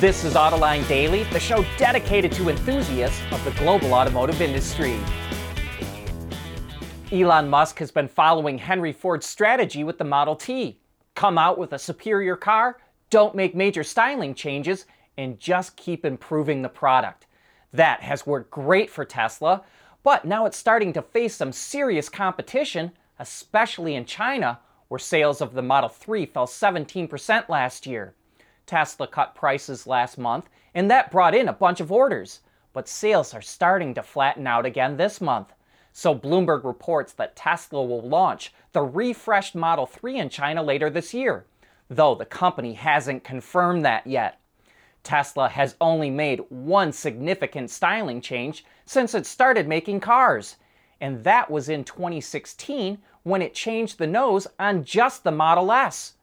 This is Autoline Daily, the show dedicated to enthusiasts of the global automotive industry. Elon Musk has been following Henry Ford's strategy with the Model T. Come out with a superior car, don't make major styling changes, and just keep improving the product. That has worked great for Tesla, but now it's starting to face some serious competition, especially in China, where sales of the Model 3 fell 17% last year. Tesla cut prices last month, and that brought in a bunch of orders. But sales are starting to flatten out again this month. So Bloomberg reports that Tesla will launch the refreshed Model 3 in China later this year, though the company hasn't confirmed that yet. Tesla has only made one significant styling change since it started making cars, and that was in 2016 when it changed the nose on just the Model S.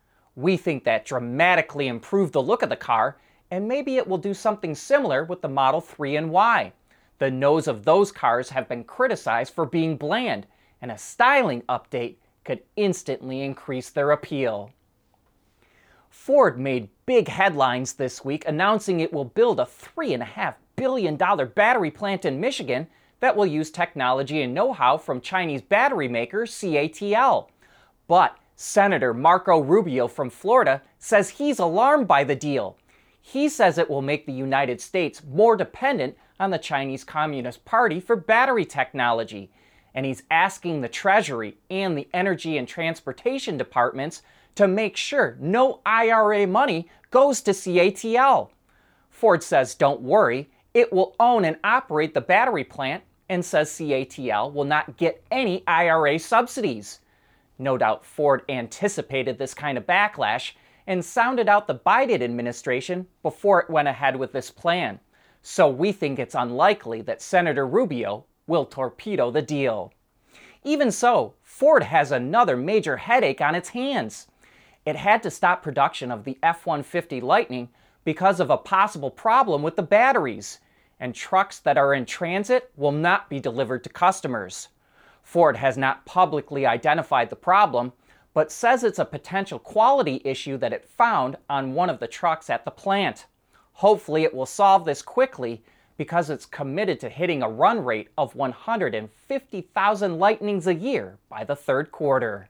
We think that dramatically improved the look of the car, and maybe it will do something similar with the Model 3 and Y. The nose of those cars have been criticized for being bland, and a styling update could instantly increase their appeal. Ford made big headlines this week announcing it will build a $3.5 billion battery plant in Michigan that will use technology and know how from Chinese battery maker CATL. But Senator Marco Rubio from Florida says he's alarmed by the deal. He says it will make the United States more dependent on the Chinese Communist Party for battery technology, and he's asking the Treasury and the Energy and Transportation departments to make sure no IRA money goes to CATL. Ford says don't worry, it will own and operate the battery plant and says CATL will not get any IRA subsidies. No doubt Ford anticipated this kind of backlash and sounded out the Biden administration before it went ahead with this plan. So we think it's unlikely that Senator Rubio will torpedo the deal. Even so, Ford has another major headache on its hands. It had to stop production of the F 150 Lightning because of a possible problem with the batteries, and trucks that are in transit will not be delivered to customers. Ford has not publicly identified the problem, but says it's a potential quality issue that it found on one of the trucks at the plant. Hopefully, it will solve this quickly because it's committed to hitting a run rate of 150,000 lightnings a year by the third quarter.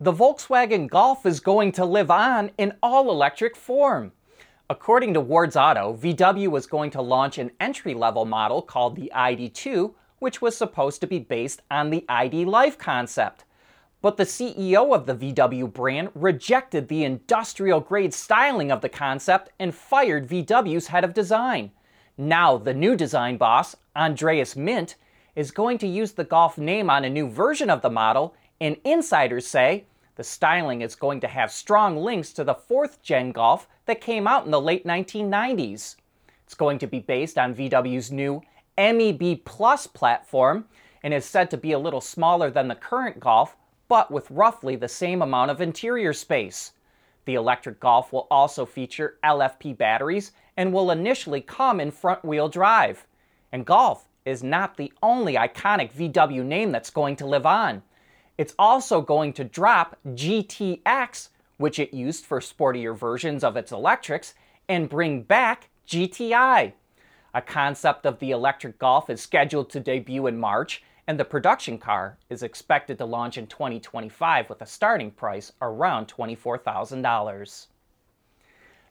The Volkswagen Golf is going to live on in all electric form. According to Ward's Auto, VW was going to launch an entry level model called the ID2, which was supposed to be based on the ID Life concept. But the CEO of the VW brand rejected the industrial grade styling of the concept and fired VW's head of design. Now, the new design boss, Andreas Mindt, is going to use the Golf name on a new version of the model, and insiders say the styling is going to have strong links to the fourth gen Golf that came out in the late 1990s. It's going to be based on VW's new MEB Plus platform and is said to be a little smaller than the current Golf, but with roughly the same amount of interior space. The electric Golf will also feature LFP batteries and will initially come in front wheel drive. And Golf is not the only iconic VW name that's going to live on. It's also going to drop GTX, which it used for sportier versions of its electrics, and bring back GTI. A concept of the electric Golf is scheduled to debut in March, and the production car is expected to launch in 2025 with a starting price around $24,000.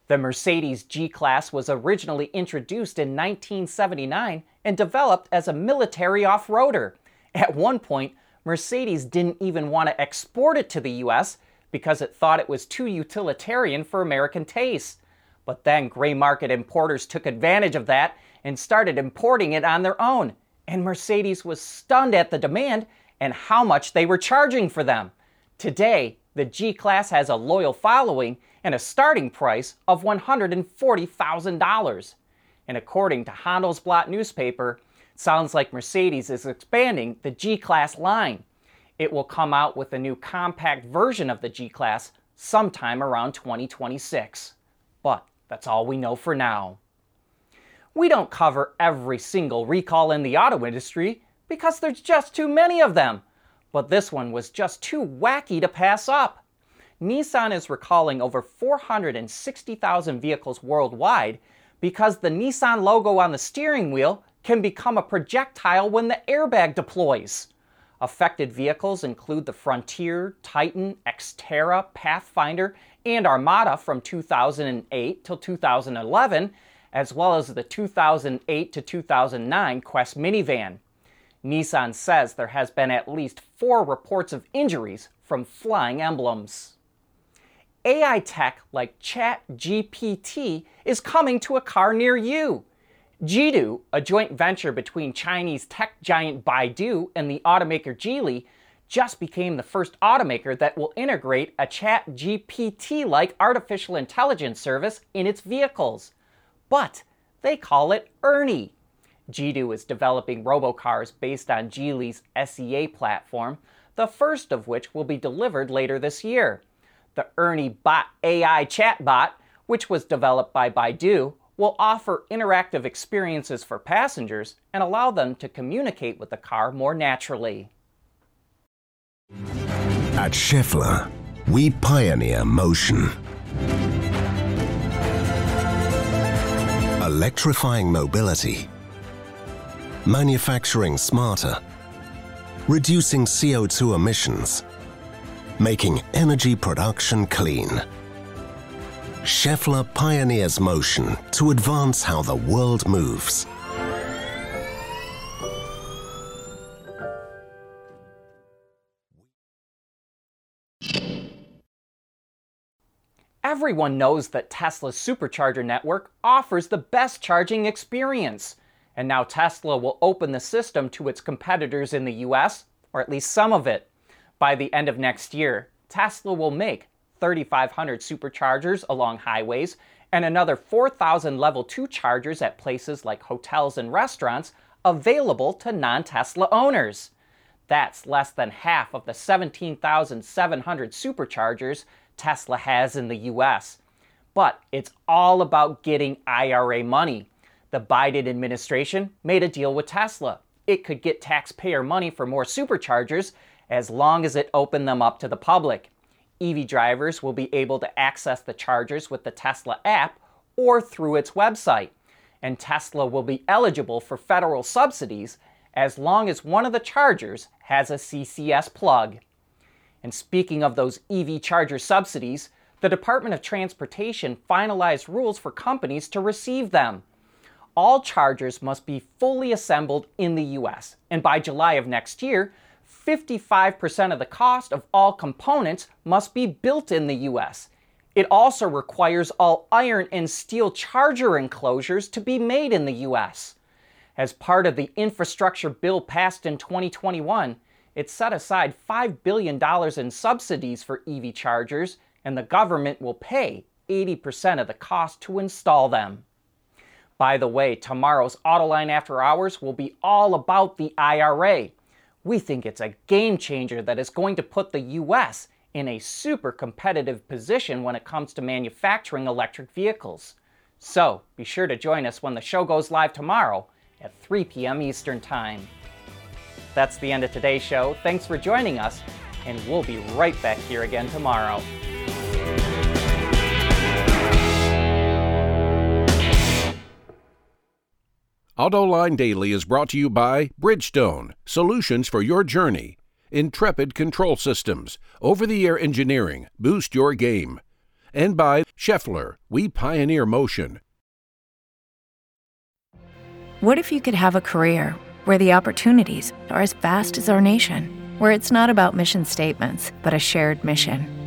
The Mercedes G Class was originally introduced in 1979 and developed as a military off roader. At one point, Mercedes didn't even want to export it to the US because it thought it was too utilitarian for American tastes. But then gray market importers took advantage of that and started importing it on their own and Mercedes was stunned at the demand and how much they were charging for them. Today, the G Class has a loyal following and a starting price of $140,000. And according to Handelsblatt newspaper, sounds like Mercedes is expanding the G Class line. It will come out with a new compact version of the G Class sometime around 2026. But that's all we know for now. We don't cover every single recall in the auto industry because there's just too many of them. But this one was just too wacky to pass up. Nissan is recalling over 460,000 vehicles worldwide because the Nissan logo on the steering wheel can become a projectile when the airbag deploys. Affected vehicles include the Frontier, Titan, Xterra, Pathfinder, and Armada from 2008 till 2011, as well as the 2008 to 2009 Quest minivan. Nissan says there has been at least four reports of injuries from flying emblems. AI tech like ChatGPT is coming to a car near you. Jidu, a joint venture between Chinese tech giant Baidu and the automaker Geely, just became the first automaker that will integrate a ChatGPT like artificial intelligence service in its vehicles but they call it Ernie. Jidu is developing robocars based on Geely's SEA platform, the first of which will be delivered later this year. The Ernie Bot AI chatbot, which was developed by Baidu, will offer interactive experiences for passengers and allow them to communicate with the car more naturally. At Schaeffler, we pioneer motion electrifying mobility, manufacturing smarter, reducing CO2 emissions, making energy production clean. Schaeffler pioneers motion to advance how the world moves. Everyone knows that Tesla's supercharger network offers the best charging experience. And now Tesla will open the system to its competitors in the US, or at least some of it. By the end of next year, Tesla will make 3,500 superchargers along highways and another 4,000 level 2 chargers at places like hotels and restaurants available to non Tesla owners. That's less than half of the 17,700 superchargers Tesla has in the US. But it's all about getting IRA money. The Biden administration made a deal with Tesla. It could get taxpayer money for more superchargers as long as it opened them up to the public. EV drivers will be able to access the chargers with the Tesla app or through its website. And Tesla will be eligible for federal subsidies as long as one of the chargers has a CCS plug. And speaking of those EV charger subsidies, the Department of Transportation finalized rules for companies to receive them. All chargers must be fully assembled in the US, and by July of next year, 55% of the cost of all components must be built in the US. It also requires all iron and steel charger enclosures to be made in the US. As part of the infrastructure bill passed in 2021, it set aside $5 billion in subsidies for EV chargers, and the government will pay 80% of the cost to install them. By the way, tomorrow's Autoline After Hours will be all about the IRA. We think it's a game changer that is going to put the US in a super competitive position when it comes to manufacturing electric vehicles. So be sure to join us when the show goes live tomorrow at 3 p.m. Eastern Time. That's the end of today's show. Thanks for joining us, and we'll be right back here again tomorrow. AutoLine Daily is brought to you by Bridgestone, solutions for your journey. Intrepid Control Systems, over the air engineering, boost your game. And by Schaeffler, we pioneer motion. What if you could have a career where the opportunities are as vast as our nation, where it's not about mission statements, but a shared mission?